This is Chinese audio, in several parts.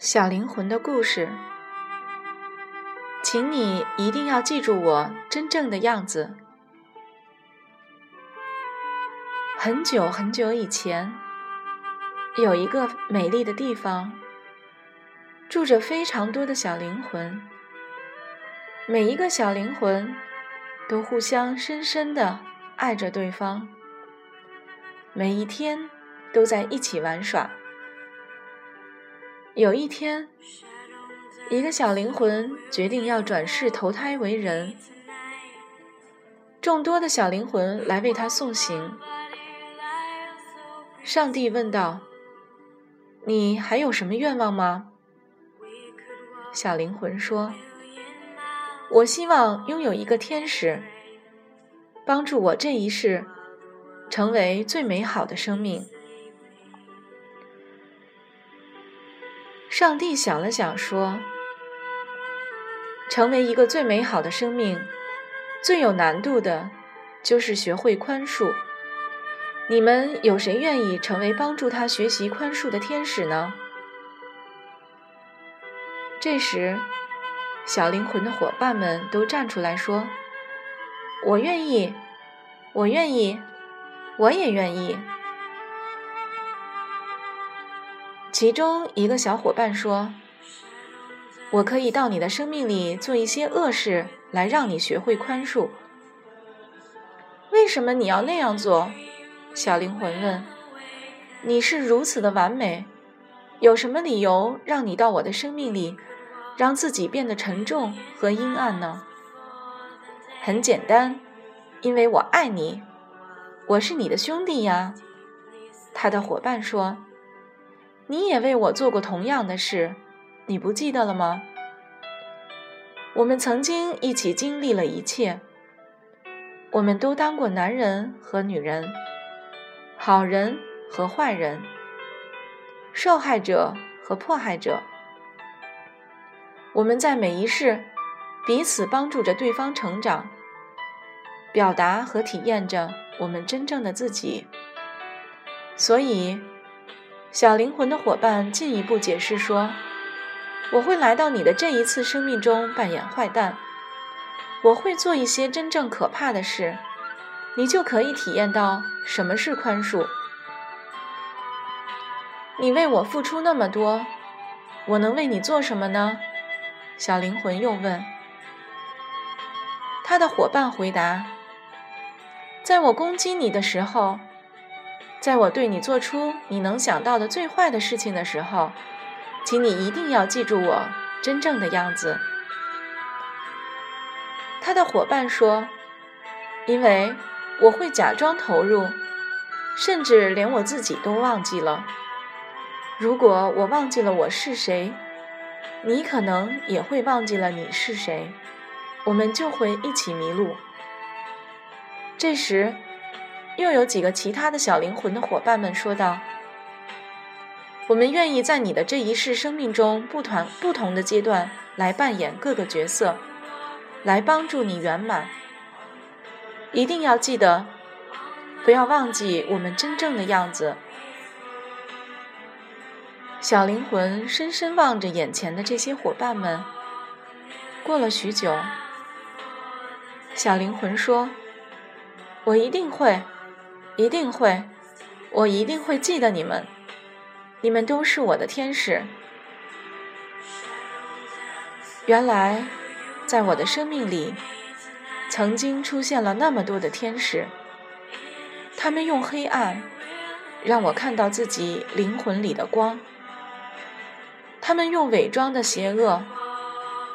小灵魂的故事，请你一定要记住我真正的样子。很久很久以前，有一个美丽的地方，住着非常多的小灵魂。每一个小灵魂都互相深深的爱着对方，每一天都在一起玩耍。有一天，一个小灵魂决定要转世投胎为人，众多的小灵魂来为他送行。上帝问道：“你还有什么愿望吗？”小灵魂说：“我希望拥有一个天使，帮助我这一世成为最美好的生命。”上帝想了想，说：“成为一个最美好的生命，最有难度的，就是学会宽恕。你们有谁愿意成为帮助他学习宽恕的天使呢？”这时，小灵魂的伙伴们都站出来说：“我愿意，我愿意，我也愿意。”其中一个小伙伴说：“我可以到你的生命里做一些恶事，来让你学会宽恕。”为什么你要那样做？小灵魂问：“你是如此的完美，有什么理由让你到我的生命里，让自己变得沉重和阴暗呢？”很简单，因为我爱你，我是你的兄弟呀。”他的伙伴说。你也为我做过同样的事，你不记得了吗？我们曾经一起经历了一切，我们都当过男人和女人，好人和坏人，受害者和迫害者。我们在每一世彼此帮助着对方成长，表达和体验着我们真正的自己。所以。小灵魂的伙伴进一步解释说：“我会来到你的这一次生命中扮演坏蛋，我会做一些真正可怕的事，你就可以体验到什么是宽恕。你为我付出那么多，我能为你做什么呢？”小灵魂又问。他的伙伴回答：“在我攻击你的时候。”在我对你做出你能想到的最坏的事情的时候，请你一定要记住我真正的样子。他的伙伴说：“因为我会假装投入，甚至连我自己都忘记了。如果我忘记了我是谁，你可能也会忘记了你是谁，我们就会一起迷路。这时。”又有几个其他的小灵魂的伙伴们说道：“我们愿意在你的这一世生命中不同不同的阶段来扮演各个角色，来帮助你圆满。一定要记得，不要忘记我们真正的样子。”小灵魂深深望着眼前的这些伙伴们。过了许久，小灵魂说：“我一定会。”一定会，我一定会记得你们。你们都是我的天使。原来，在我的生命里，曾经出现了那么多的天使。他们用黑暗让我看到自己灵魂里的光。他们用伪装的邪恶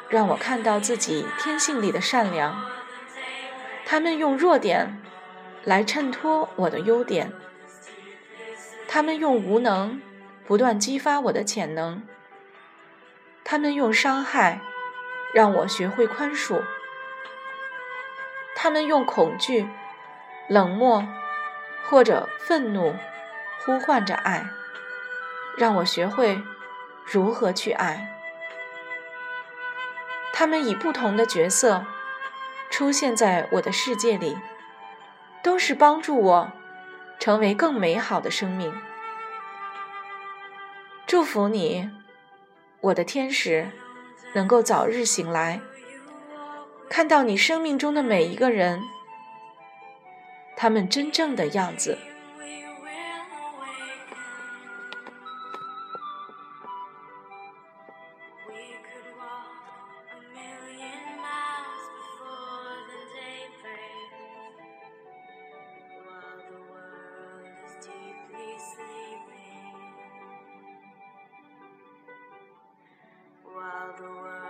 让我看到自己天性里的善良。他们用弱点。来衬托我的优点，他们用无能不断激发我的潜能，他们用伤害让我学会宽恕，他们用恐惧、冷漠或者愤怒呼唤着爱，让我学会如何去爱。他们以不同的角色出现在我的世界里。都是帮助我成为更美好的生命。祝福你，我的天使，能够早日醒来，看到你生命中的每一个人，他们真正的样子。The world